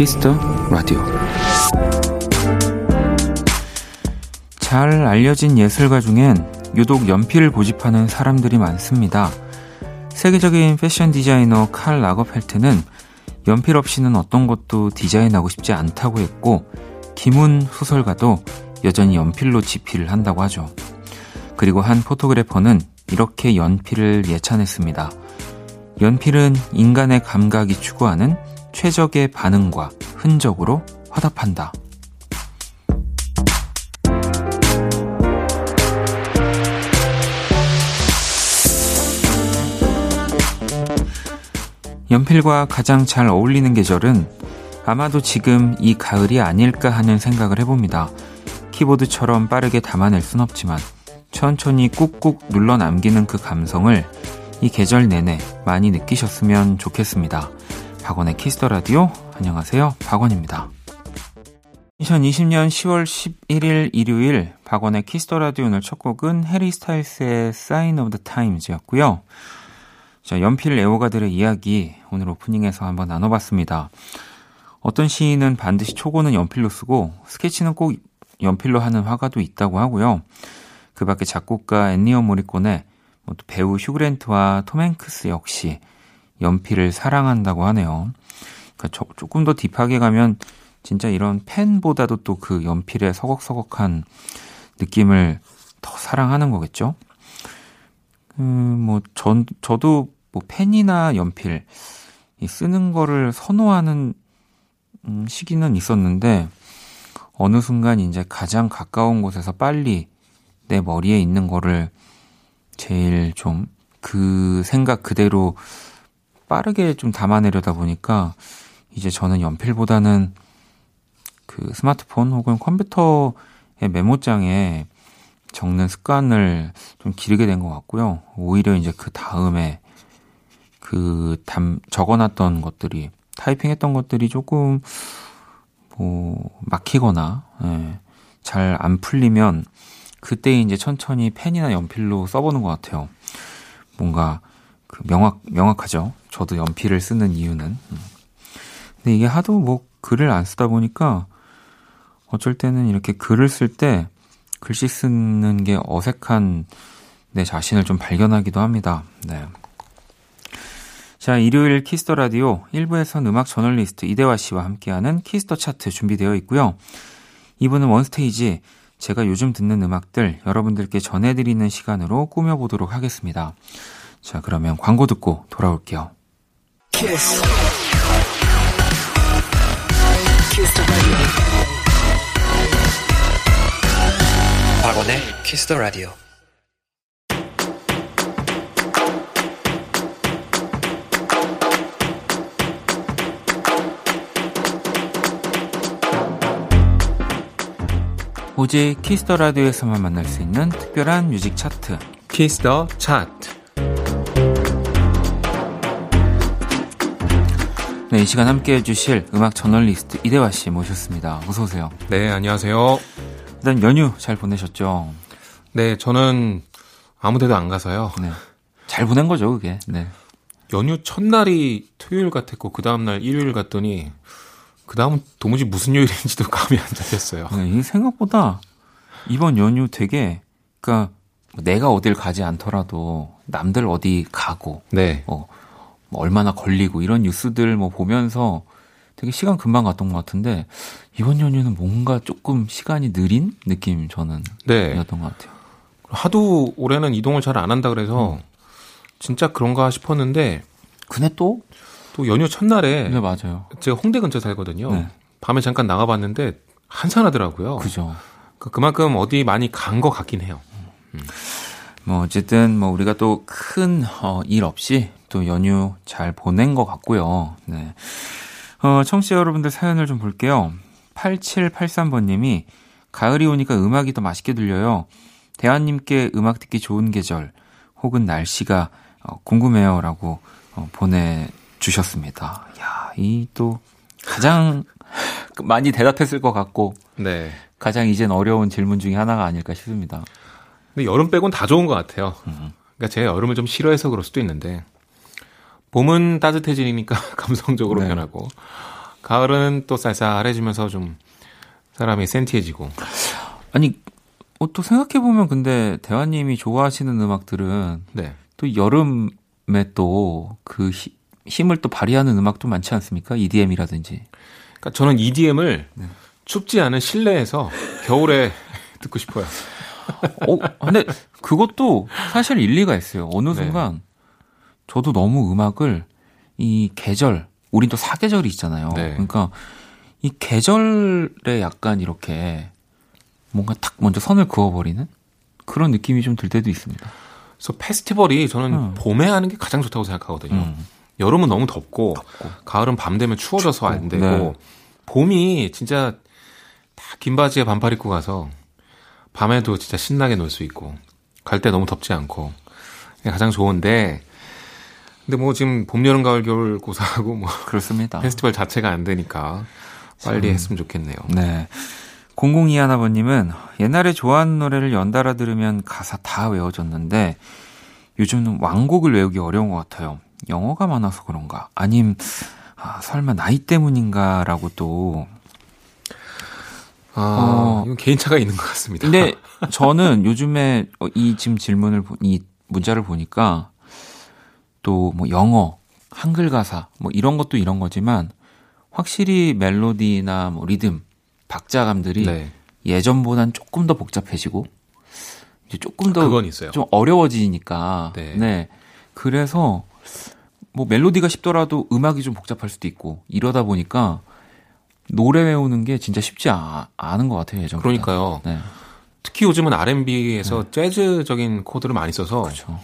Kiss the Radio 잘 알려진 예술가 중엔 유독 연필을 고집하는 사람들이 많습니다. 세계적인 패션 디자이너 칼 라거펠트는 연필 없이는 어떤 것도 디자인하고 싶지 않다고 했고 김훈 소설가도 여전히 연필로 집필을 한다고 하죠. 그리고 한 photographer는 이렇게 연필을 예찬했습니다. 연필은 인간의 감각이 추구하는 최적의 반응과 흔적으로 화답한다. 연필과 가장 잘 어울리는 계절은 아마도 지금 이 가을이 아닐까 하는 생각을 해봅니다. 키보드처럼 빠르게 담아낼 순 없지만 천천히 꾹꾹 눌러 남기는 그 감성을 이 계절 내내 많이 느끼셨으면 좋겠습니다. 박원의 키스 더 라디오 안녕하세요. 박원입니다. 2020년 10월 11일 일요일 박원의 키스 더 라디오 오늘 첫 곡은 해리 스타일스의 Sign of the Times였고요. 자, 연필 애호가들의 이야기 오늘 오프닝에서 한번 나눠봤습니다. 어떤 시인은 반드시 초고는 연필로 쓰고 스케치는 꼭 연필로 하는 화가도 있다고 하고요. 그 밖에 작곡가 앤니어 모리콘의 뭐 배우 휴그랜트와 톰 행크스 역시 연필을 사랑한다고 하네요. 그러니까 조금 더 딥하게 가면 진짜 이런 펜보다도 또 그 연필의 서걱서걱한 느낌을 더 사랑하는 거겠죠? 음, 뭐, 전, 저도 뭐 펜이나 연필 쓰는 거를 선호하는 음, 시기는 있었는데 어느 순간 이제 가장 가까운 곳에서 빨리 내 머리에 있는 거를 제일 좀 그 생각 그대로 빠르게 좀 담아내려다 보니까 이제 저는 연필보다는 그 스마트폰 혹은 컴퓨터의 메모장에 적는 습관을 좀 기르게 된 것 같고요. 오히려 이제 그 다음에 그 담, 적어놨던 것들이, 타이핑했던 것들이 조금, 뭐, 막히거나, 예, 잘 안 풀리면, 그때 이제 천천히 펜이나 연필로 써보는 것 같아요. 뭔가, 그 명확, 명확하죠. 저도 연필을 쓰는 이유는. 음. 근데 이게 하도 뭐, 글을 안 쓰다 보니까, 어쩔 때는 이렇게 글을 쓸 때, 글씨 쓰는 게 어색한 내 자신을 좀 발견하기도 합니다. 네. 자, 일요일 키스 더 라디오 1부에선 음악 저널리스트 이대화 씨와 함께하는 키스 더 차트 준비되어 있고요. 2부는 원스테이지 제가 요즘 듣는 음악들 여러분들께 전해드리는 시간으로 꾸며보도록 하겠습니다. 자, 그러면 광고 듣고 돌아올게요. 키스. 키스 박원의 키스 더 라디오 오직 키스 더 라디오에서만 만날 수 있는 특별한 뮤직 차트 키스 더 차트 네, 이 시간 함께 해주실 음악 저널리스트 이대화 씨 모셨습니다. 어서 오세요. 네, 안녕하세요. 일단 연휴 잘 보내셨죠? 네, 저는 아무 데도 안 가서요. 네. 잘 보낸 거죠, 그게. 네. 연휴 첫날이 토요일 같았고 그 다음날 일요일 갔더니 그 다음은 도무지 무슨 요일인지도 감이 안 잡혔어요. 네, 이 생각보다 이번 연휴 되게, 그니까 내가 어딜 가지 않더라도 남들 어디 가고, 네. 어, 뭐 얼마나 걸리고 이런 뉴스들 뭐 보면서 되게 시간 금방 갔던 것 같은데 이번 연휴는 뭔가 조금 시간이 느린 느낌 저는 네. 였던 것 같아요. 하도 올해는 이동을 잘 안 한다 그래서 음. 진짜 그런가 싶었는데 근데 또 또 연휴 첫날에 네 맞아요. 제가 홍대 근처 살거든요. 네. 밤에 잠깐 나가봤는데 한산하더라고요. 그죠. 그러니까 그만큼 어디 많이 간 것 같긴 해요. 음. 뭐 어쨌든 뭐 우리가 또 큰일 어, 없이 또 연휴 잘 보낸 것 같고요. 네. 어, 청취자 여러분들 사연을 좀 볼게요. 8783번님이 가을이 오니까 음악이 더 맛있게 들려요. 대한님께 음악 듣기 좋은 계절 혹은 날씨가 어, 궁금해요 라고 어, 보내 주셨습니다. 야, 이 또 가장 많이 대답했을 것 같고 네. 가장 이젠 어려운 질문 중에 하나가 아닐까 싶습니다. 근데 여름 빼곤 다 좋은 것 같아요. 음. 그러니까 제가 여름을 좀 싫어해서 그럴 수도 있는데 봄은 따뜻해지니까 감성적으로 네. 변하고 가을은 또 쌀쌀해지면서 좀 사람이 센티해지고 아니 어, 또 생각해 보면 근데 대화님이 좋아하시는 음악들은 네. 또 여름에 또 그 힘을 또 발휘하는 음악도 많지 않습니까? EDM이라든지. 그러니까 저는 EDM을 네. 춥지 않은 실내에서 겨울에 듣고 싶어요. 어, 근데 그것도 사실 일리가 있어요. 어느 네. 순간 네. 저도 너무 음악을 이 계절, 우린 또 사계절이 있잖아요. 네. 그러니까 이 계절에 약간 이렇게 뭔가 탁 먼저 선을 그어버리는 그런 느낌이 좀 들 때도 있습니다. 그래서 페스티벌이 저는 음. 봄에 하는 게 가장 좋다고 생각하거든요. 음. 여름은 너무 덥고, 덥고, 가을은 밤 되면 추워져서 춥고, 안 되고 네. 봄이 진짜 다 긴 바지에 반팔 입고 가서 밤에도 진짜 신나게 놀 수 있고 갈 때 너무 덥지 않고 가장 좋은데 근데 뭐 지금 봄, 여름, 가을, 겨울 고사하고 뭐 그렇습니다. 페스티벌 자체가 안 되니까 빨리 음. 했으면 좋겠네요. 네. 0021아버님은 옛날에 좋아하는 노래를 연달아 들으면 가사 다 외워졌는데 요즘은 왕곡을 외우기 어려운 것 같아요. 영어가 많아서 그런가? 아님 아, 설마 나이 때문인가라고 또 아, 어, 이건 개인차가 있는 것 같습니다. 근데 저는 요즘에 이 지금 질문을 이 문자를 보니까 또 뭐 영어, 한글 가사 뭐 이런 것도 이런 거지만 확실히 멜로디나 뭐 리듬, 박자감들이 네. 예전보단 조금 더 복잡해지고 이제 조금 더 좀 어려워지니까 네. 네. 그래서 뭐 멜로디가 쉽더라도 음악이 좀 복잡할 수도 있고 이러다 보니까 노래 외우는 게 진짜 쉽지 아, 않은 것 같아요 예전. 그러니까요. 네. 특히 요즘은 R&B에서 네. 재즈적인 코드를 많이 써서 그렇죠.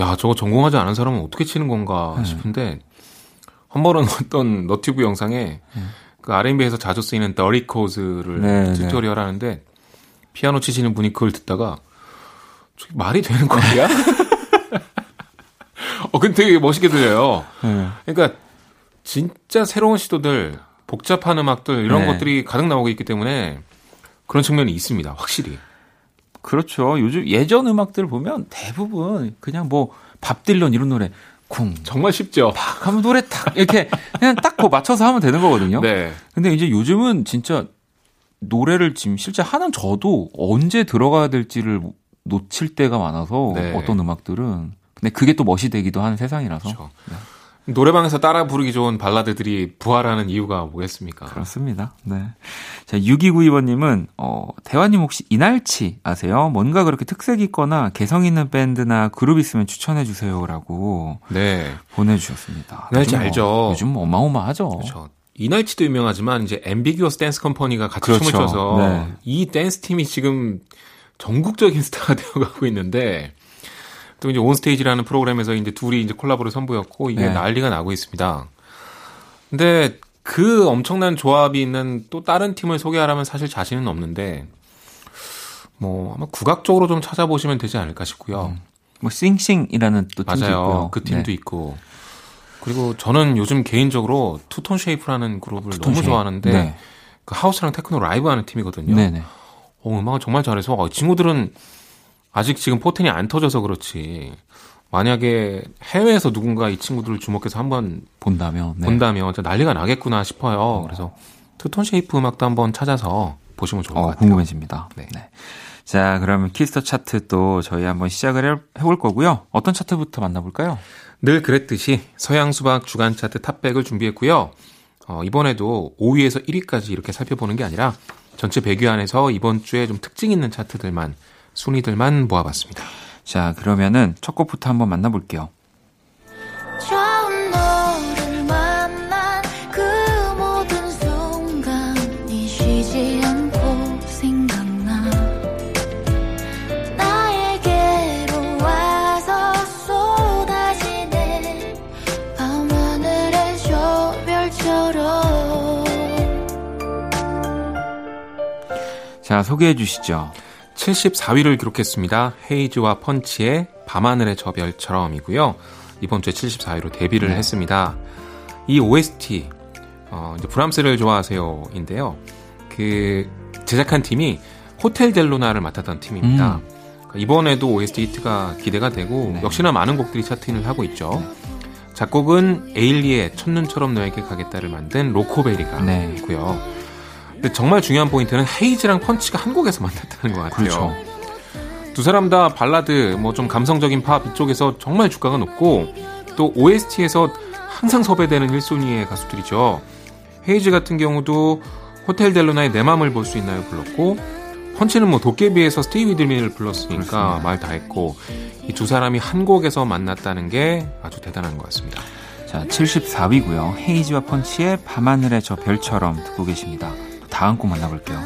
야 저거 전공하지 않은 사람은 어떻게 치는 건가 네. 싶은데 한 번은 어떤 너튜브 영상에 네. 그 R&B에서 자주 쓰이는 더리 코즈를 네, tutorial 네. 하는데 피아노 치시는 분이 그걸 듣다가 말이 되는 거야? 어, 근데 되게 멋있게 들려요. 네. 그러니까 진짜 새로운 시도들, 복잡한 음악들 이런 네. 것들이 가득 나오고 있기 때문에 그런 측면이 있습니다. 확실히. 그렇죠. 요즘 예전 음악들 보면 대부분 그냥 뭐 밥 딜런 이런 노래 쿵 정말 쉽죠. 팍 하면 노래 탁 이렇게 그냥 딱뭐 맞춰서 하면 되는 거거든요. 네. 근데 이제 요즘은 진짜 노래를 지금 실제 하는 저도 언제 들어가야 될지를 놓칠 때가 많아서 네. 어떤 음악들은 근데 그게 또 멋이 되기도 하는 세상이라서. 그렇죠. 네. 노래방에서 따라 부르기 좋은 발라드들이 부활하는 이유가 뭐겠습니까? 그렇습니다. 네. 자, 6292번님은, 어, 대화님 혹시 이날치 아세요? 뭔가 그렇게 특색 있거나 개성 있는 밴드나 그룹 있으면 추천해 주세요. 라고. 네. 보내주셨습니다. 이날치 뭐, 알죠. 요즘 뭐 어마어마하죠. 그렇죠. 이날치도 유명하지만 이제 앰비규어스 댄스 컴퍼니가 같이 그렇죠. 춤을 춰서 네. 이 댄스 팀이 지금 전국적인 스타가 되어가고 있는데 또 이제 온스테이지라는 프로그램에서 이제 둘이 이제 콜라보를 선보였고 이게 네. 난리가 나고 있습니다. 근데 그 엄청난 조합이 있는 또 다른 팀을 소개하라면 사실 자신은 없는데 뭐 아마 국악적으로 좀 찾아보시면 되지 않을까 싶고요. 음. 뭐 씽씽이라는 또 팀도 맞아요. 있고요. 그 팀도 네. 있고. 그리고 저는 요즘 개인적으로 투톤 쉐이프라는 그룹을 투톤 너무 쉐이프. 좋아하는데 네. 그 하우스랑 테크노 라이브 하는 팀이거든요. 네네. 어, 음악을 정말 잘해서 어, 친구들은 아직 지금 포텐이 안 터져서 그렇지. 만약에 해외에서 누군가 이 친구들을 주목해서 한번 본다면 네. 본다면 난리가 나겠구나 싶어요. 어. 그래서 투톤 쉐이프 음악도 한번 찾아서 보시면 좋을 것 어, 같아요. 궁금해집니다. 네. 네. 자, 그러면 키스 더 차트 또 저희 한번 시작을 해볼 거고요. 어떤 차트부터 만나볼까요? 늘 그랬듯이 서양 수박 주간 차트 탑백을 준비했고요. 어, 이번에도 5위에서 1위까지 이렇게 살펴보는 게 아니라 전체 100위 안에서 이번 주에 좀 특징 있는 차트들만 순위들만 모아봤습니다. 자, 그러면은 첫 곡부터 한번 만나볼게요. 자, 소개해 주시죠. 74위를 기록했습니다. 헤이즈와 펀치의 밤하늘의 저 별처럼이고요. 이번 주에 74위로 데뷔를 네. 했습니다. 이 OST 어, 이제 브람스를 좋아하세요인데요. 그 제작한 팀이 호텔 델로나를 맡았던 팀입니다. 음. 이번에도 OST 히트가 기대가 되고 네. 역시나 많은 곡들이 차트인을 하고 있죠. 작곡은 에일리의 첫눈처럼 너에게 가겠다를 만든 로코베리가 네. 있고요. 근데 정말 중요한 포인트는 헤이즈랑 펀치가 한 곡에서 만났다는 것 같아요. 그렇죠. 두 사람 다 발라드, 뭐 좀 감성적인 팝 이쪽에서 정말 주가가 높고 또 OST에서 항상 섭외되는 1순위의 가수들이죠. 헤이즈 같은 경우도 호텔 델루나의 내 맘을 볼 수 있나요 불렀고 펀치는 뭐 도깨비에서 스티비 드민을 불렀으니까 말 다 했고 이 두 사람이 한 곡에서 만났다는 게 아주 대단한 것 같습니다. 자, 74위고요. 헤이즈와 펀치의 밤하늘의 저 별처럼 듣고 계십니다. 다음 곡 만나볼게요.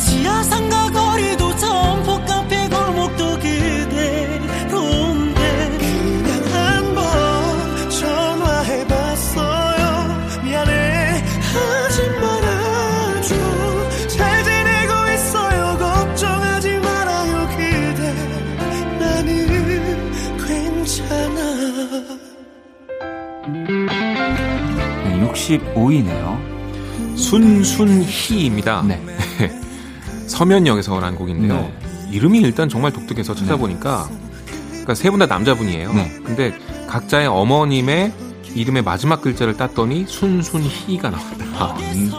지하상가 거리도 점포 65위네요. 순순희입니다. 네. 서면역에서라는 곡인데요. 네. 이름이 일단 정말 독특해서 찾아보니까 그러니까 세 분 다 남자분이에요. 네. 근데 각자의 어머님의 이름의 마지막 글자를 땄더니 순순희가 나왔다. 아, 음,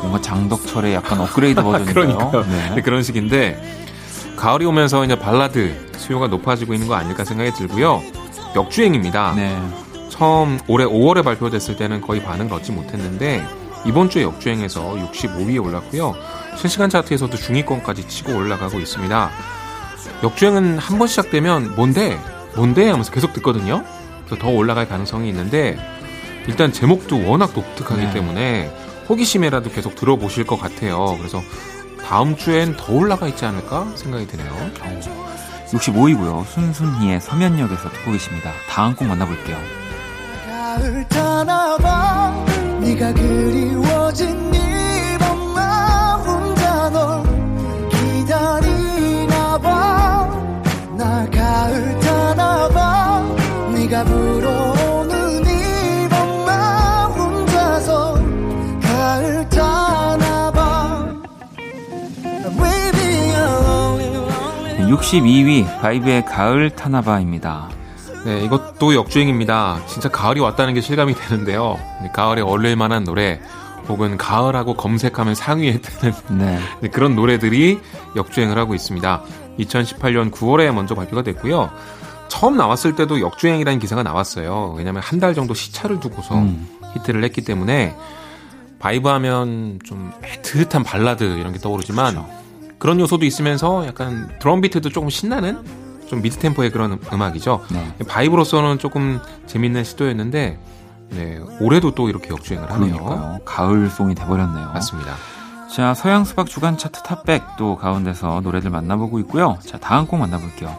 뭔가 장덕철의 약간 업그레이드 버전인가요? 네. 네. 그런 식인데 가을이 오면서 이제 발라드 수요가 높아지고 있는 거 아닐까 생각이 들고요. 역주행입니다. 네. 처음 올해 5월에 발표됐을 때는 거의 반응을 얻지 못했는데 이번 주에 역주행해서 65위에 올랐고요. 실시간 차트에서도 중위권까지 치고 올라가고 있습니다. 역주행은 한 번 시작되면 뭔데? 뭔데? 하면서 계속 듣거든요. 그래서 더 올라갈 가능성이 있는데 일단 제목도 워낙 독특하기 네. 때문에 호기심에라도 계속 들어보실 것 같아요. 그래서 다음 주엔 더 올라가 있지 않을까 생각이 드네요. 65위고요. 순순히의 서면역에서 듣고 계십니다. 다음 곡 만나볼게요. 가을 타나봐 네가 그리워진 네 밤나 혼자 널 기다리나 봐나 가을 타나봐 네가 불어오는 이 밤나 혼자서 가을 타나봐. 62위 바이브의 가을 타나 봐입니다. 네, 이것도 역주행입니다. 진짜 가을이 왔다는 게 실감이 되는데요. 가을에 어울릴 만한 노래, 혹은 가을하고 검색하면 상위에 뜨는 네. 그런 노래들이 역주행을 하고 있습니다. 2018년 9월에 먼저 발표가 됐고요. 처음 나왔을 때도 역주행이라는 기사가 나왔어요. 왜냐하면 한 달 정도 시차를 두고서 음. 히트를 했기 때문에 바이브 하면 좀 애틋한 발라드 이런 게 떠오르지만 그렇죠. 그런 요소도 있으면서 약간 드럼 비트도 조금 신나는 좀 mid tempo의 그런 음악이죠. 네. 바이브로서는 조금 재밌는 시도였는데 네, 올해도 또 이렇게 역주행을 하네요. 그러니까요. 가을송이 돼버렸네요. 맞습니다. 자, 서양 수박 주간 차트 탑백 또 가운데서 노래들 만나보고 있고요. 자, 다음 곡 만나볼게요.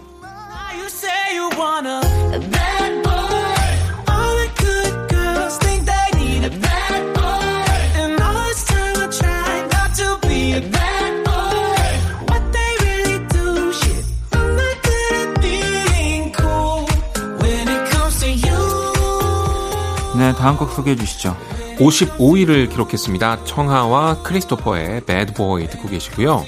다음 곡 소개해 주시죠. 55위를 기록했습니다. 청하와 크리스토퍼의 Bad Boy 듣고 계시고요.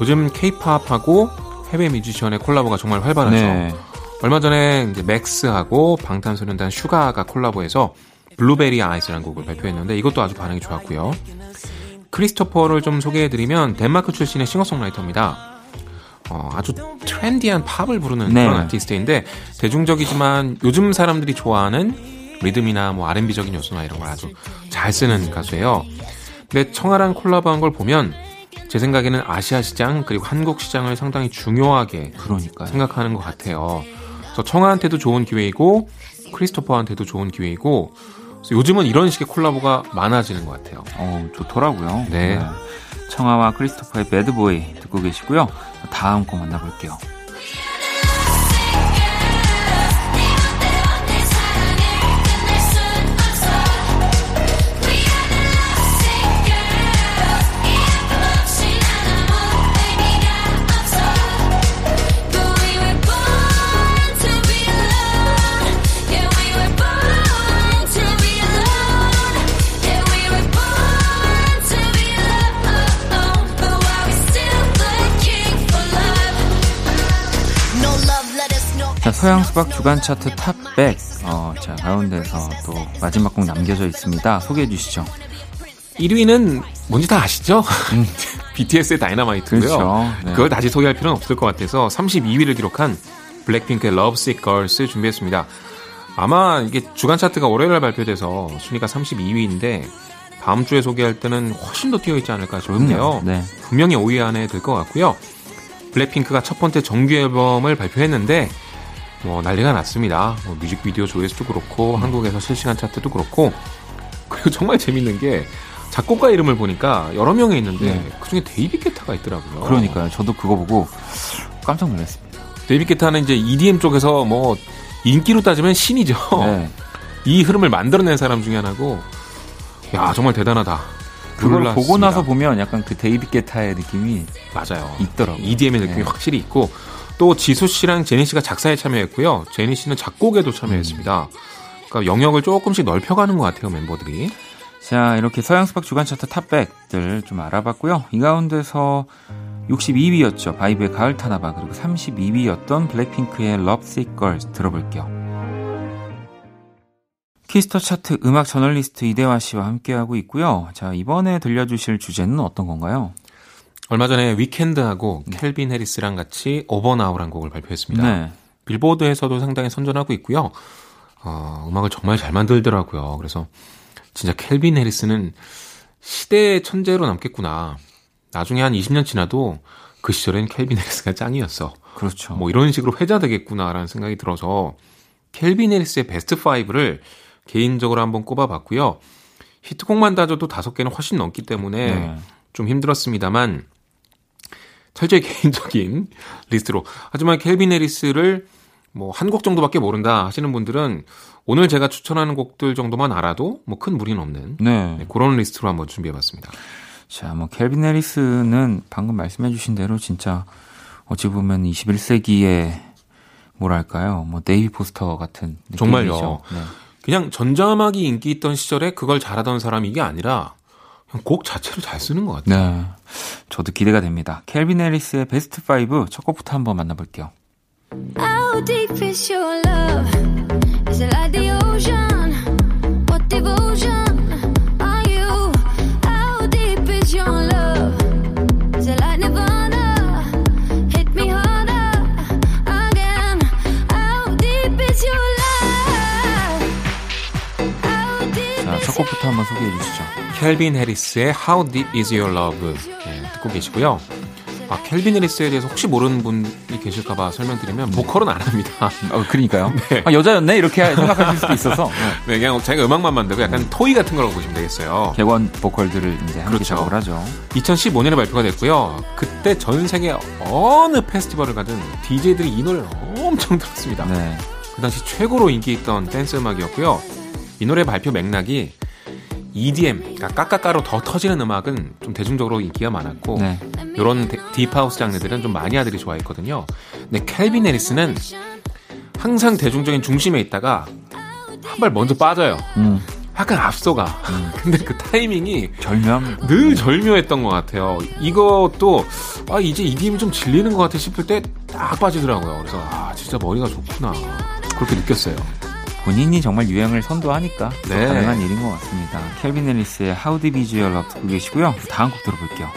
요즘 케이팝하고 해외 뮤지션의 콜라보가 정말 활발하죠. 네. 얼마 전에 이제 맥스하고 방탄소년단 슈가가 콜라보해서 Blueberry Eyes라는 곡을 발표했는데 이것도 아주 반응이 좋았고요. 크리스토퍼를 좀 소개해드리면 덴마크 출신의 싱어송라이터입니다. 어, 아주 트렌디한 팝을 부르는 네. 그런 아티스트인데 대중적이지만 요즘 사람들이 좋아하는 리듬이나 뭐 R&B적인 요소나 이런 걸 아주 잘 쓰는 가수예요. 근데 청아랑 콜라보한 걸 보면 제 생각에는 아시아 시장 그리고 한국 시장을 상당히 중요하게 그러니까 생각하는 것 같아요. 그래서 청아한테도 좋은 기회이고 크리스토퍼한테도 좋은 기회이고 요즘은 이런 식의 콜라보가 많아지는 것 같아요. 어, 좋더라고요. 네. 네. 청아와 크리스토퍼의 배드보이 듣고 계시고요. 다음 곡 만나볼게요. 수박 주간 차트 탑백. 어, 자, 가운데서 또 마지막 곡 남겨져 있습니다. 소개해 주시죠. 1위는 뭔지 다 아시죠? 음. BTS의 다이너마이트고요. 그렇죠. 네. 그걸 다시 소개할 필요는 없을 것 같아서 32위를 기록한 블랙핑크의 Love Sick Girls 준비했습니다. 아마 이게 주간 차트가 월요일날 발표돼서 순위가 32위인데 다음 주에 소개할 때는 훨씬 더 뛰어 있지 않을까 싶은데요. 네. 분명히 5위 안에 들 것 같고요. 블랙핑크가 첫 번째 정규 앨범을 발표했는데 뭐 난리가 났습니다. 뭐 뮤직비디오 조회수도 그렇고 음. 한국에서 실시간 차트도 그렇고 그리고 정말 재밌는 게 작곡가 이름을 보니까 여러 명이 있는데 네. 그중에 데이비드 게타가 있더라고요. 그러니까요. 저도 그거 보고 깜짝 놀랐습니다. 데이비드 게타는 이제 EDM 쪽에서 뭐 인기로 따지면 신이죠. 네. 이 흐름을 만들어낸 사람 중에 하나고 야 정말 대단하다. 그걸 보고 나서 보면 약간 그 데이비드 게타의 느낌이 맞아요. 있더라고요. EDM의 느낌이 네. 확실히 있고 또 지수 씨랑 제니 씨가 작사에 참여했고요. 제니 씨는 작곡에도 참여했습니다. 음. 그러니까 영역을 조금씩 넓혀가는 것 같아요 멤버들이. 자 이렇게 서양 수박 주간 차트 탑백들 좀 알아봤고요. 이 가운데서 62위였죠. 바이브의 가을 타나 봐 그리고 32위였던 블랙핑크의 Lovesick Girls 들어볼게요. 키스 더 차트 음악 저널리스트 이대화 씨와 함께하고 있고요. 자, 이번에 들려주실 주제는 어떤 건가요? 얼마 전에 위켄드하고 네. 켈빈 해리스랑 같이 Over Now란 곡을 발표했습니다. 네. 빌보드에서도 상당히 선전하고 있고요. 어, 음악을 정말 잘 만들더라고요. 그래서 진짜 켈빈 해리스는 시대의 천재로 남겠구나. 나중에 한 20년 지나도 그 시절엔 켈빈 해리스가 짱이었어. 그렇죠. 뭐 이런 식으로 회자되겠구나라는 생각이 들어서 켈빈 해리스의 베스트 5를 개인적으로 한번 꼽아봤고요. 히트곡만 따져도 다섯 개는 훨씬 넘기 때문에 네. 좀 힘들었습니다만 철저히 개인적인 리스트로 하지만 켈빈 해리스를 뭐 한 곡 정도밖에 모른다 하시는 분들은 오늘 제가 추천하는 곡들 정도만 알아도 뭐 큰 무리는 없는 네. 네, 그런 리스트로 한번 준비해봤습니다. 자, 뭐 켈빈 해리스는 방금 말씀해주신 대로 진짜 어찌 보면 21세기의 뭐랄까요, 뭐 데이비드 포스터 같은 느낌이죠. 정말요. 네. 그냥 전자음악이 인기 있던 시절에 그걸 잘하던 사람이 이게 아니라 곡 자체를 잘 쓰는 것 같아요. 네. 저도 기대가 됩니다. 켈빈 해리스의 베스트 5 첫 곡부터 한번 만나볼게요. How deep is your love? Is it like the ocean? What devotion? 첫 곡부터 한번 소개해 주시죠. 켈빈 해리스의 How Deep Is Your Love 네, 듣고 계시고요. 아, 켈빈 해리스에 대해서 혹시 모르는 분이 계실까봐 설명드리면 보컬은 안 합니다. 어, 그러니까요. 네. 아, 여자였네 이렇게 생각하실 수도 있어서. 네, 그냥 자기가 음악만 만들고 약간 토이 같은 거라고 보시면 되겠어요. 객원 보컬들을 이제 함께 그렇죠. 작업을 하죠. 2015년에 발표가 됐고요. 그때 전 세계 어느 페스티벌을 가든 DJ들이 이 노래를 엄청 들었습니다. 네. 그 당시 최고로 인기 있던 댄스 음악이었고요. 이 노래 발표 맥락이 EDM, 그러니까 까까까로 더 터지는 음악은 좀 대중적으로 인기가 많았고 네. 이런 deep house 장르들은 좀 마니아들이 좋아했거든요. 근데 켈빈 해리스는 항상 대중적인 중심에 있다가 한 발 먼저 빠져요. 음. 약간 앞서가. 음. 근데 그 타이밍이 절묘 늘 절묘했던 것 같아요. 이것도 아 이제 EDM이 좀 질리는 것 같아 싶을 때 딱 빠지더라고요. 그래서 아 진짜 머리가 좋구나 그렇게 느꼈어요. 본인이 정말 유행을 선도하니까 네. 가능한 일인 것 같습니다. 켈빈 앨리스의 How Your Love 듣고 계시고요. 다음 곡 들어볼게요.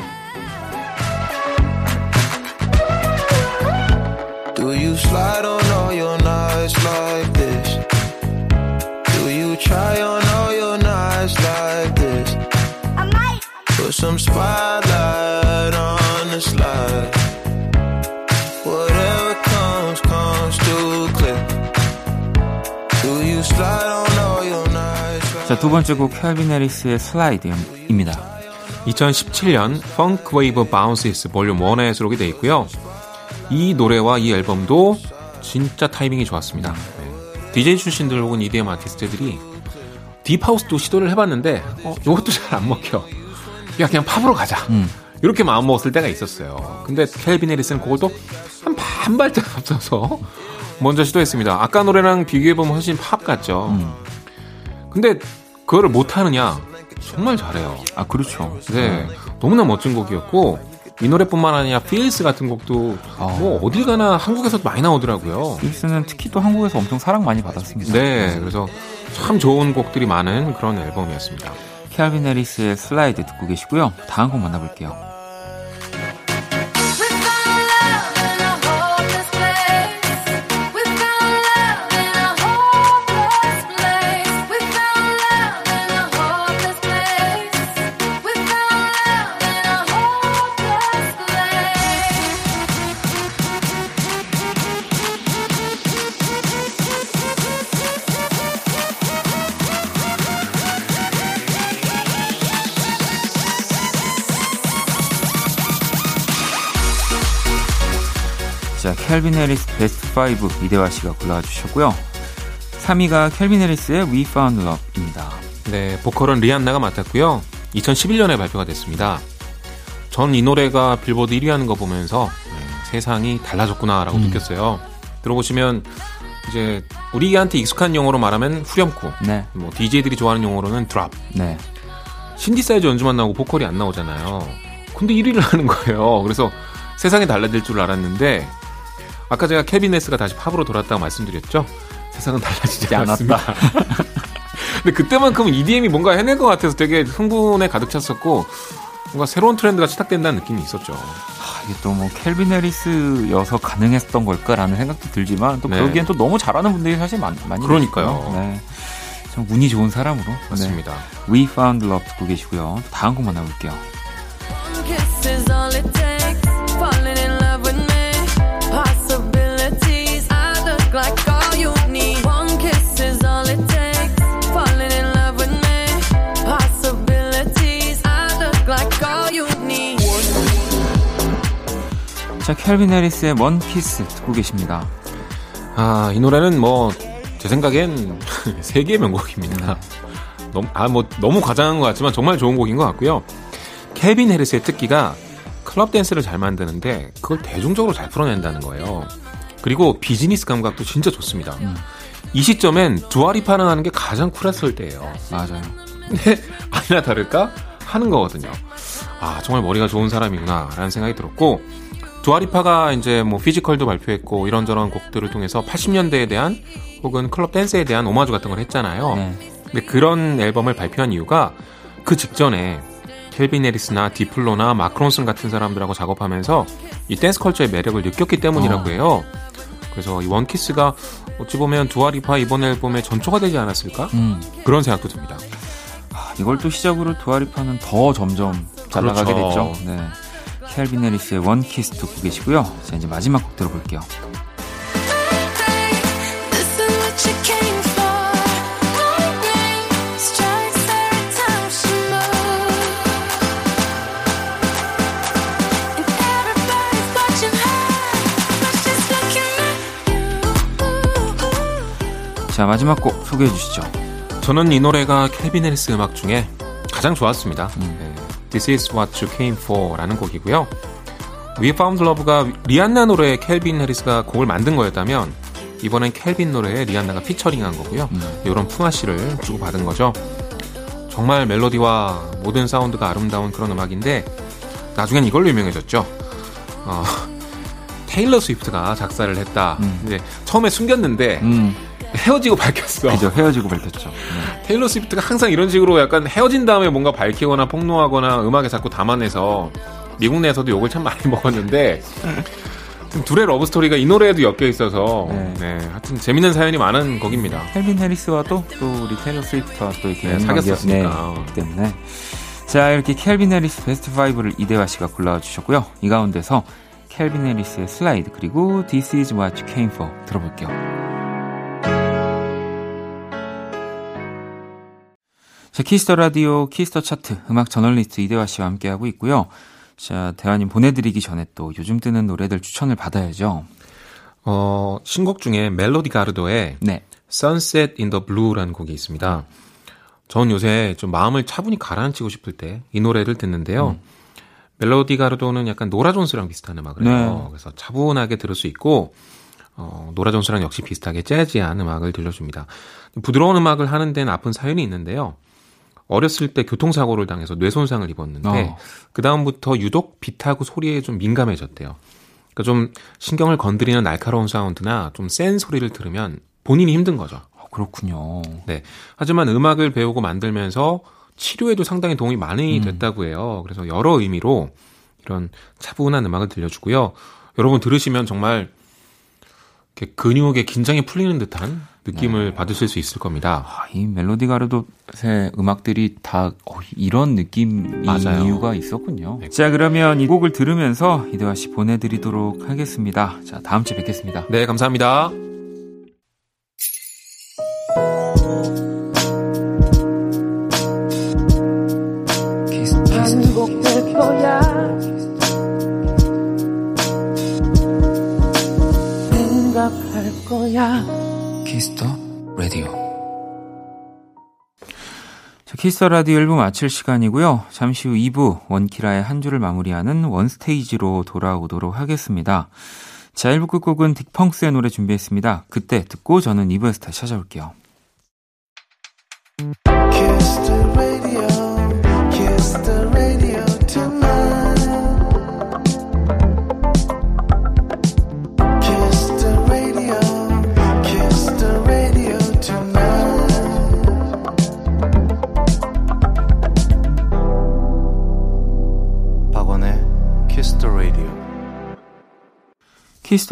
Do you slide on all your nights like this? Do you try on all your nights like this? I might put some spotlight on the slide. 두 번째 곡 켈빈 해리스의 Slide입니다. 2017년 Funk Wav Bounces Volume 1에 수록이 되어 있고요. 이 노래와 이 앨범도 진짜 타이밍이 좋았습니다. 네. DJ 출신들 혹은 EDM 아티스트들이 deep house도 시도를 해봤는데 어, 이것도 잘 안 먹혀. 야 그냥 팝으로 가자. 음. 이렇게 마음 먹었을 때가 있었어요. 근데 켈빈 해리스는 그것도 한반 발짝 앞서서 먼저 시도했습니다. 아까 노래랑 비교해보면 훨씬 팝 같죠. 음. 근데 그거를 못하느냐? 정말 잘해요. 아, 그렇죠. 네. 너무나 멋진 곡이었고, 이 노래뿐만 아니라 Feels 같은 곡도 어. 뭐 어딜 가나 한국에서도 많이 나오더라고요. Feels는 특히 또 한국에서 엄청 사랑 많이 받았습니다. 네, 그래서 참 좋은 곡들이 많은 그런 앨범이었습니다. 켈빈 해리스의 슬라이드 듣고 계시고요. 다음 곡 만나볼게요. 켈빈 해리스 베스트 5 이대화 씨가 골라와 주셨고요. 3위가 켈빈 해리스의 We Found Love입니다. 네, 보컬은 리안나가 맡았고요. 2011년에 발표가 됐습니다. 전 이 노래가 빌보드 1위 하는 거 보면서 네, 세상이 달라졌구나라고 음. 느꼈어요. 들어보시면 이제 우리한테 익숙한 용어로 말하면 후렴구, 네. 뭐 DJ들이 좋아하는 용어로는 drop. 네. 신디사이저 연주만 나오고 보컬이 안 나오잖아요. 근데 1위를 하는 거예요. 그래서 세상이 달라질 줄 알았는데 아까 제가 케빈네스가 다시 팝으로 돌아왔다고 말씀드렸죠? 세상은 달라지지 않았다. 근데 그때만큼은 EDM이 뭔가 해낼 것 같아서 되게 흥분에 가득 찼었고 뭔가 새로운 트렌드가 시작된다는 느낌이 있었죠. 아, 이게 또 뭐 켈빈 해리스여서 가능했던 걸까라는 생각도 들지만 또 네. 그러기엔 또 너무 잘하는 분들이 사실 많, 많이 그러니까요. 네. 참 운이 좋은 사람으로. 맞습니다. 네. We Found Love 듣고 계시고요. 다음 곡 만나볼게요. 자, 켈빈 해리스의 One Kiss 듣고 계십니다. 아, 이 노래는 뭐, 제 생각엔 세기의 명곡입니다. 너무, 아, 뭐, 너무 과장한 것 같지만 정말 좋은 곡인 것 같고요. 켈빈 해리스의 특기가 클럽 댄스를 잘 만드는데 그걸 대중적으로 잘 풀어낸다는 거예요. 그리고 비즈니스 감각도 진짜 좋습니다. 음. 이 시점엔 두아 리파랑 하는 게 가장 쿨했을 때예요. 맞아요. 근데 아니나 다를까 하는 거거든요. 아 정말 머리가 좋은 사람이구나라는 생각이 들었고 두아 리파가 이제 뭐 Physical도 발표했고 이런저런 곡들을 통해서 80년대에 대한 혹은 클럽 댄스에 대한 오마주 같은 걸 했잖아요. 네. 근데 그런 앨범을 발표한 이유가 그 직전에 켈빈 해리스나 디플로나 마크 론슨 같은 사람들하고 작업하면서 이 댄스 컬처의 매력을 느꼈기 때문이라고 어. 해요. 그래서 이 One Kiss가 어찌 보면 두아 리파 이번 앨범의 전초가 되지 않았을까? 음. 그런 생각도 듭니다. 아, 이걸 또 시작으로 두아리파는 더 점점 잘 그렇죠. 나가게 됐죠. 네. 켈빈 해리스의 원키스 듣고 계시고요. 자, 이제 마지막 곡 들어볼게요. 자, 마지막 곡 소개해 주시죠. 저는 이 노래가 켈빈 해리스 음악 중에 가장 좋았습니다. 음. 네. This is what you came for 라는 곡이고요. We Found Love가 리안나 노래에 켈빈 해리스가 곡을 만든 거였다면 이번엔 켈빈 노래에 리안나가 피처링한 거고요. 음. 이런 품앗이를 주고 받은 거죠. 정말 멜로디와 모든 사운드가 아름다운 그런 음악인데 나중엔 이걸로 유명해졌죠. 어, 테일러 스위프트가 작사를 했다. 음. 이제 처음에 숨겼는데 음. 헤어지고 밝혔어. 그죠, 헤어지고 밝혔죠. 네. 테일러 스위프트가 항상 이런 식으로 약간 헤어진 다음에 뭔가 밝히거나 폭로하거나 음악에 자꾸 담아내서 미국 내에서도 욕을 참 많이 먹었는데 둘의 러브 스토리가 이 노래에도 엮여 있어서 네. 네. 하여튼 재밌는 사연이 많은 곡입니다. 켈빈 해리스와도 또 우리 테일러 스위프트와 또 이렇게 네, 사귀었으니까 네, 때문에 자 이렇게 켈빈 해리스 베스트 5를 이대화 씨가 골라와 주셨고요. 이 가운데서 켈빈 해리스의 슬라이드 그리고 This Is What You Came For 들어볼게요. 자, 키스 더 라디오, 키스 더 차트, 음악 저널리스트 이대화 씨와 함께하고 있고요. 자, 대화님 보내드리기 전에 또 요즘 뜨는 노래들 추천을 받아야죠. 어, 신곡 중에 멜로디 가르도의 네. Sunset in the Blue라는 곡이 있습니다. 전 요새 좀 마음을 차분히 가라앉히고 싶을 때 이 노래를 듣는데요. 음. 멜로디 가르도는 약간 노라 존스랑 비슷한 음악을 해요. 네. 그래서 차분하게 들을 수 있고 어, 노라 존스랑 역시 비슷하게 jazzy한 음악을 들려줍니다. 부드러운 음악을 하는 데는 아픈 사연이 있는데요. 어렸을 때 교통사고를 당해서 뇌 손상을 입었는데 어. 그 다음부터 유독 빛하고 소리에 좀 민감해졌대요. 그러니까 좀 신경을 건드리는 날카로운 사운드나 좀 센 소리를 들으면 본인이 힘든 거죠. 어, 그렇군요. 네. 하지만 음악을 배우고 만들면서 치료에도 상당히 도움이 많이 음. 됐다고 해요. 그래서 여러 의미로 이런 차분한 음악을 들려주고요. 여러분 들으시면 정말 근육의 긴장이 풀리는 듯한 느낌을 네. 받으실 수 있을 겁니다. 아, 이 멜로디 가르도의 음악들이 다 이런 느낌 이유가 있었군요. 네. 자 그러면 이 곡을 들으면서 이대화 씨 보내드리도록 하겠습니다. 자 다음 주에 뵙겠습니다. 네 감사합니다. 거야. 키스 더 라디오. 자, 키스 더 라디오 1부 마칠 시간이고요. 잠시 후 2부 원키라의 한 주를 마무리하는 원스테이지로 돌아오도록 하겠습니다. 자, 1부 끝곡은 딕펑스의 노래 준비했습니다. 그때 듣고 저는 2부에서 다시 찾아올게요. 키스 더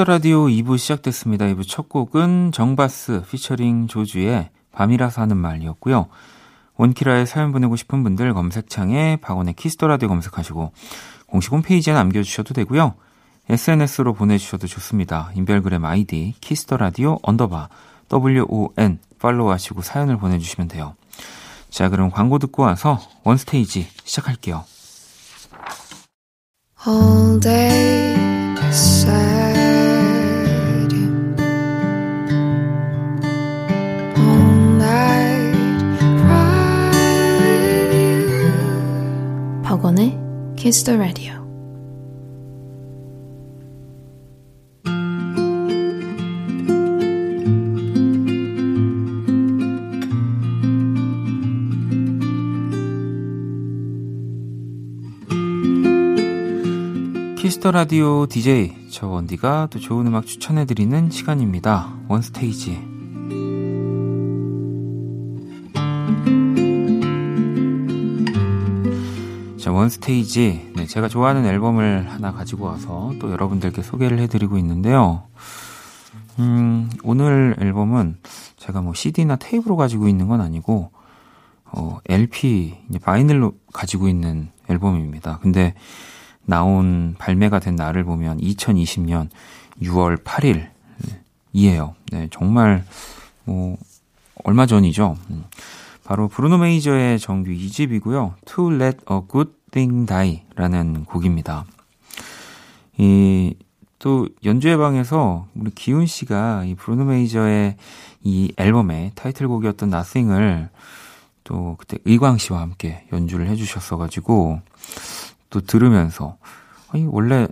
라디오 2부 시작됐습니다. 2부 첫 곡은 정바스 피처링 조주의 밤이라서 하는 말이었고요. 원키라에 사연 보내고 싶은 분들 검색창에 박원의 키스 더 라디오 검색하시고 공식 홈페이지에 남겨주셔도 되고요. SNS로 보내주셔도 좋습니다. 인별그램 아이디 키스 더 라디오 언더바 WON 팔로우 하시고 사연을 보내주시면 돼요. 자, 그럼 광고 듣고 와서 원스테이지 시작할게요. All day 박 Kiss the Radio. 키스 더 라디오 DJ 저 원디가 또 좋은 음악 추천해드리는 시간입니다. 원스테이지. 원스테이지. 네, 제가 좋아하는 앨범을 하나 가지고 와서 또 여러분들께 소개를 해드리고 있는데요. 음, 오늘 앨범은 제가 뭐 CD나 테이프로 가지고 있는 건 아니고, 어, LP, vinyl로 가지고 있는 앨범입니다. 근데 나온 발매가 된 날을 보면 2020년 6월 8일 이에요. 네, 정말, 뭐, 얼마 전이죠. 음. 바로 브루노 메이저의 정규 2집이고요. To Let a Good Thing Die라는 곡입니다. 이, 또 연주회 방에서 우리 기훈 씨가 이 브루노 메이저의 이 앨범의 타이틀곡이었던 Nothing을 또 그때 의광 씨와 함께 연주를 해주셨어가지고 또 들으면서 아니 원래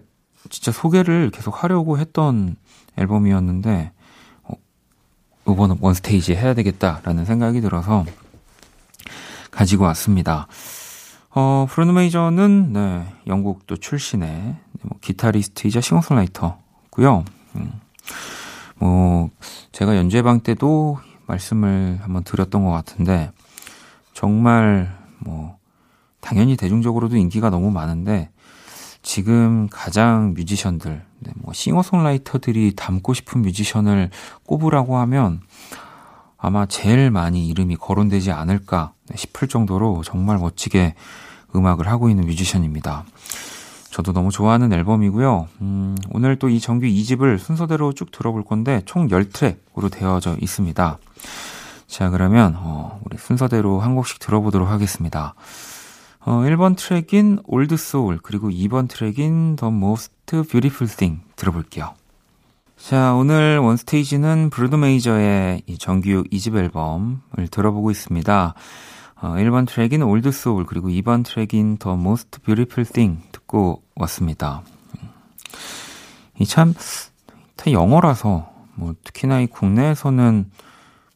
진짜 소개를 계속 하려고 했던 앨범이었는데 어, 이번 원스테이지 해야 되겠다라는 생각이 들어서 가지고 왔습니다. 어, 브루노 메이저는, 네, 영국 또 출신의, 뭐, 기타리스트이자 싱어송라이터고요. 음, 뭐, 제가 연주회방 때도 말씀을 한번 드렸던 것 같은데, 정말, 뭐, 당연히 대중적으로도 인기가 너무 많은데, 지금 가장 뮤지션들, 네, 뭐, 싱어송라이터들이 담고 싶은 뮤지션을 꼽으라고 하면, 아마 제일 많이 이름이 거론되지 않을까 싶을 정도로 정말 멋지게 음악을 하고 있는 뮤지션입니다. 저도 너무 좋아하는 앨범이고요. 음, 오늘 또 이 정규 2집을 순서대로 쭉 들어볼 건데 총 10트랙으로 되어져 있습니다. 자, 그러면 어, 우리 순서대로 한 곡씩 들어보도록 하겠습니다. 어, 1번 트랙인 Old Soul 그리고 2번 트랙인 The Most Beautiful Thing 들어볼게요. 자, 오늘 원스테이지는 브루노 메이저의 이 정규 2집 앨범을 들어보고 있습니다. 어, 1번 트랙인 Old Soul 그리고 2번 트랙인 The Most Beautiful Thing 듣고 왔습니다. 이 참, 다 영어라서, 뭐, 특히나 이 국내에서는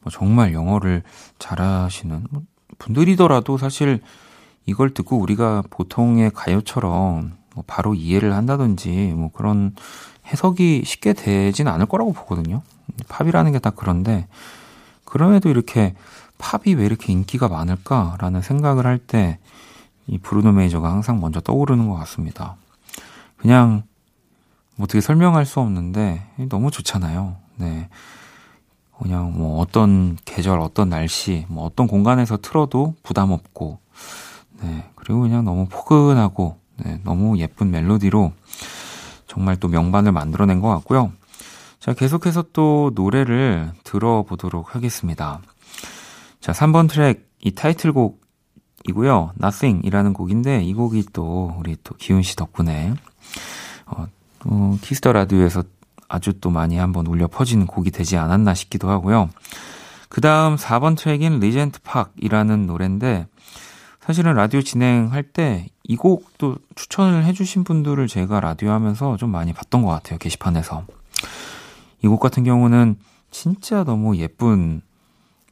뭐 정말 영어를 잘하시는, 뭐 분들이더라도 사실 이걸 듣고 우리가 보통의 가요처럼 뭐 바로 이해를 한다든지 뭐 그런 해석이 쉽게 되진 않을 거라고 보거든요. 팝이라는 게 다 그런데 그럼에도 이렇게 팝이 왜 이렇게 인기가 많을까라는 생각을 할 때 이 브루노 메이저가 항상 먼저 떠오르는 것 같습니다. 그냥 뭐 어떻게 설명할 수 없는데 너무 좋잖아요. 네. 그냥 뭐 어떤 계절, 어떤 날씨, 뭐 어떤 공간에서 틀어도 부담 없고, 네. 그리고 그냥 너무 포근하고, 네. 너무 예쁜 멜로디로 정말 또 명반을 만들어낸 것 같고요. 자, 계속해서 또 노래를 들어보도록 하겠습니다. 자, 3번 트랙, 이 타이틀곡이고요. Nothing 이라는 곡인데, 이 곡이 또, 우리 또 기훈 씨 덕분에, 어, 또 키스 더 라디오에서 아주 또 많이 한번 울려 퍼진 곡이 되지 않았나 싶기도 하고요. 그 다음 4번 트랙인 Regent's Park이라는 노래인데, 사실은 라디오 진행할 때 이 곡도 추천을 해주신 분들을 제가 라디오 하면서 좀 많이 봤던 것 같아요. 게시판에서. 이 곡 같은 경우는 진짜 너무 예쁜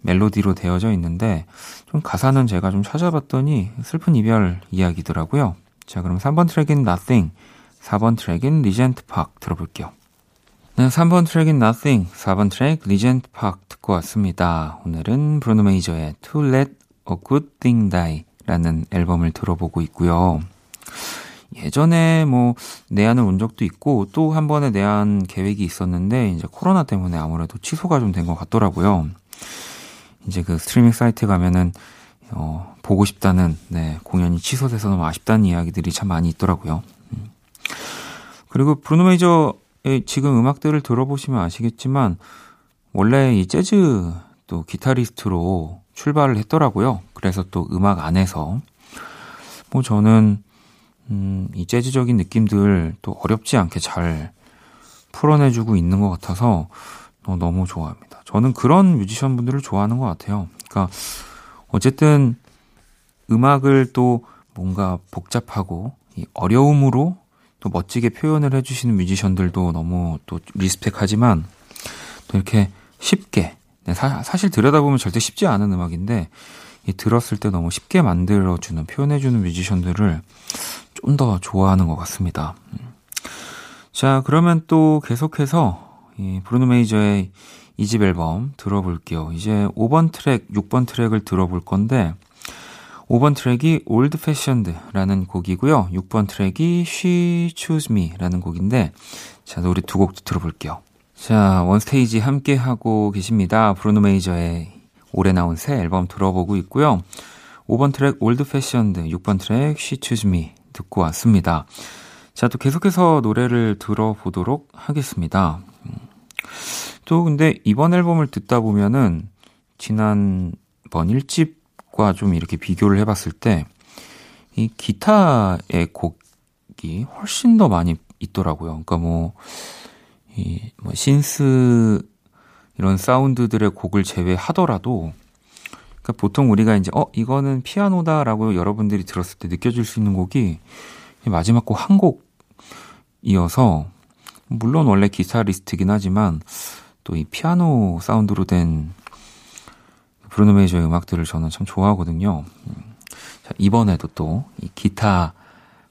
멜로디로 되어져 있는데 좀 가사는 제가 좀 찾아봤더니 슬픈 이별 이야기더라고요. 자, 그럼 3번 트랙인 Nothing, 4번 트랙인 Regent's Park 들어볼게요. 네, 3번 트랙인 Nothing, 4번 트랙 Regent's Park 듣고 왔습니다. 오늘은 브루노 메이저의 To Let a Good Thing Die 라는 앨범을 들어보고 있고요. 예전에 뭐 내한을 온 적도 있고 또 한 번의 내한 계획이 있었는데 이제 코로나 때문에 아무래도 취소가 좀 된 것 같더라고요. 이제 그 스트리밍 사이트 가면은 어, 보고 싶다는 네, 공연이 취소돼서 너무 아쉽다는 이야기들이 참 많이 있더라고요. 음. 그리고 브루노 메이저의 지금 음악들을 들어보시면 아시겠지만 원래 이 재즈 또 기타리스트로 출발을 했더라고요. 그래서 또 음악 안에서 뭐 저는 음, 이 재즈적인 느낌들 또 어렵지 않게 잘 풀어내주고 있는 것 같아서 어, 너무 좋아합니다. 저는 그런 뮤지션 분들을 좋아하는 것 같아요. 그러니까 어쨌든 음악을 또 뭔가 복잡하고 이 어려움으로 또 멋지게 표현을 해주시는 뮤지션들도 너무 또 리스펙하지만 또 이렇게 쉽게 네, 사, 실 들여다보면 절대 쉽지 않은 음악인데 이 들었을 때 너무 쉽게 만들어주는 표현해주는 뮤지션들을 좀 더 좋아하는 것 같습니다. 자 그러면 또 계속해서 이 브루노 메이저의 2집 앨범 들어볼게요. 이제 5번 트랙, 6번 트랙을 들어볼 건데 5번 트랙이 Old Fashioned라는 곡이고요. 6번 트랙이 She Chose Me라는 곡인데 자, 우리 두 곡도 들어볼게요. 자, 원스테이지 함께 하고 계십니다. 브루노 메이저의 올해 나온 새 앨범 들어보고 있고요. 5번 트랙 Old Fashioned, 6번 트랙 She Chose Me 듣고 왔습니다. 자, 또 계속해서 노래를 들어보도록 하겠습니다. 또 근데 이번 앨범을 듣다 보면은 지난번 1집과 좀 이렇게 비교를 해봤을 때 이 기타의 곡이 훨씬 더 많이 있더라고요. 그러니까 뭐, 이, 뭐, 신스 이런 사운드들의 곡을 제외하더라도 그러니까 보통 우리가 이제 어 이거는 피아노다라고 여러분들이 들었을 때 느껴질 수 있는 곡이 마지막 곡 한 곡이어서 물론 원래 기타리스트긴 하지만 또 이 피아노 사운드로 된 브루노 메이저의 음악들을 저는 참 좋아하거든요. 자, 이번에도 또 이 기타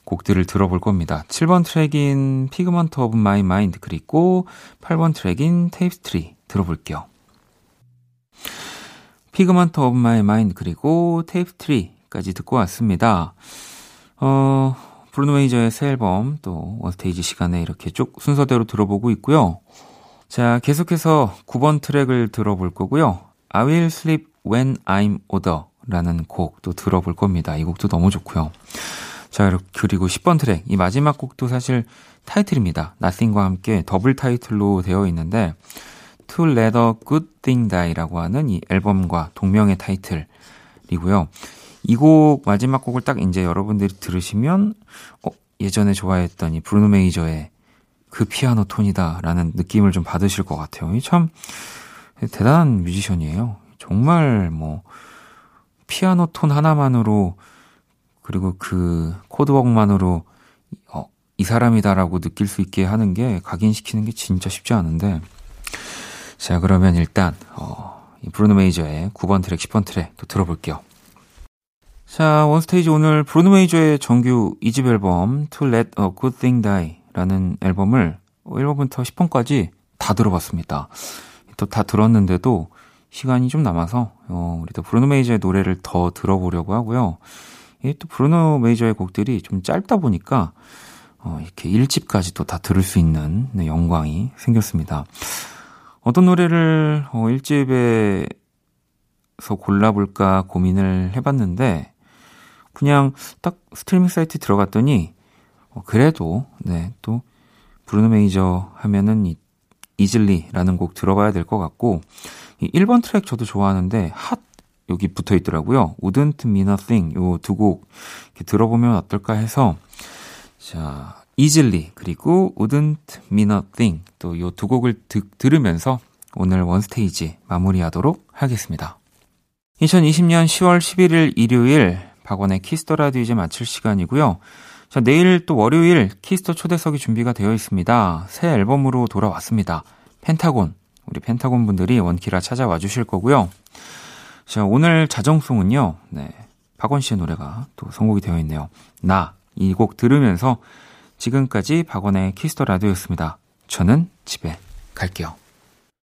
곡들을 들어볼 겁니다. 7번 트랙인 Figment of My Mind 그리고 8번 트랙인 Tapestry 들어볼게요. Figment of My Mind 그리고 Tapestry까지 듣고 왔습니다. 어, 브루노 메이저의 새 앨범 또 원스테이지 시간에 이렇게 쭉 순서대로 들어보고 있고요. 자, 계속해서 9번 트랙을 들어볼 거고요. I will sleep when I'm older 라는 곡도 들어볼 겁니다. 이 곡도 너무 좋고요. 자, 그리고 10번 트랙. 이 마지막 곡도 사실 타이틀입니다. Nothing과 함께 더블 타이틀로 되어 있는데 To Let a Good Thing Die라고 하는 이 앨범과 동명의 타이틀이고요. 이 곡 마지막 곡을 딱 이제 여러분들이 들으시면 어, 예전에 좋아했던 이 브루노 메이저의 그 피아노 톤이다라는 느낌을 좀 받으실 것 같아요. 참 대단한 뮤지션이에요. 정말 뭐 피아노 톤 하나만으로 그리고 그 chord work만으로 어, 이 사람이다라고 느낄 수 있게 하는 게 각인시키는 게 진짜 쉽지 않은데 자 그러면 일단 어, 이 브루노 메이저의 9번 트랙, 10번 트랙 또 들어볼게요. 자, 원스테이지 오늘 브루노 메이저의 정규 2집 앨범 To Let a Good Thing Die 라는 앨범을 1번부터 10번까지 다 들어봤습니다. 또 다 들었는데도 시간이 좀 남아서 어, 우리 또 브루노 메이저의 노래를 더 들어보려고 하고요. 또 브루노 메이저의 곡들이 좀 짧다 보니까 어, 이렇게 1집까지도 다 들을 수 있는 네, 영광이 생겼습니다. 어떤 노래를 어, 1집에서 골라볼까 고민을 해봤는데 그냥 딱 스트리밍 사이트 들어갔더니 어, 그래도 네, 또 브루노 메이저 하면은 이 Easily라는 곡 들어봐야 될 것 같고 이 1번 트랙 저도 좋아하는데 핫 여기 붙어 있더라고요. Wouldn't Mean a Thing 요 두 곡 들어보면 어떨까 해서 자 Easily 그리고 Wouldn't Mean a Thing 또 요 두 곡을 드, 들으면서 오늘 원스테이지 마무리하도록 하겠습니다. 2020년 10월 11일 일요일 박원의 키스 더 라디오 이제 마칠 시간이고요. 자, 내일 또 월요일 키스 더 초대석이 준비가 되어 있습니다. 새 앨범으로 돌아왔습니다. 펜타곤. 우리 펜타곤 분들이 원키라 찾아와 주실 거고요. 자, 오늘 자정송은요. 네. 박원 씨의 노래가 또 선곡이 되어 있네요. 나. 이 곡 들으면서 지금까지 박원의 키스 더 라디오였습니다. 저는 집에 갈게요.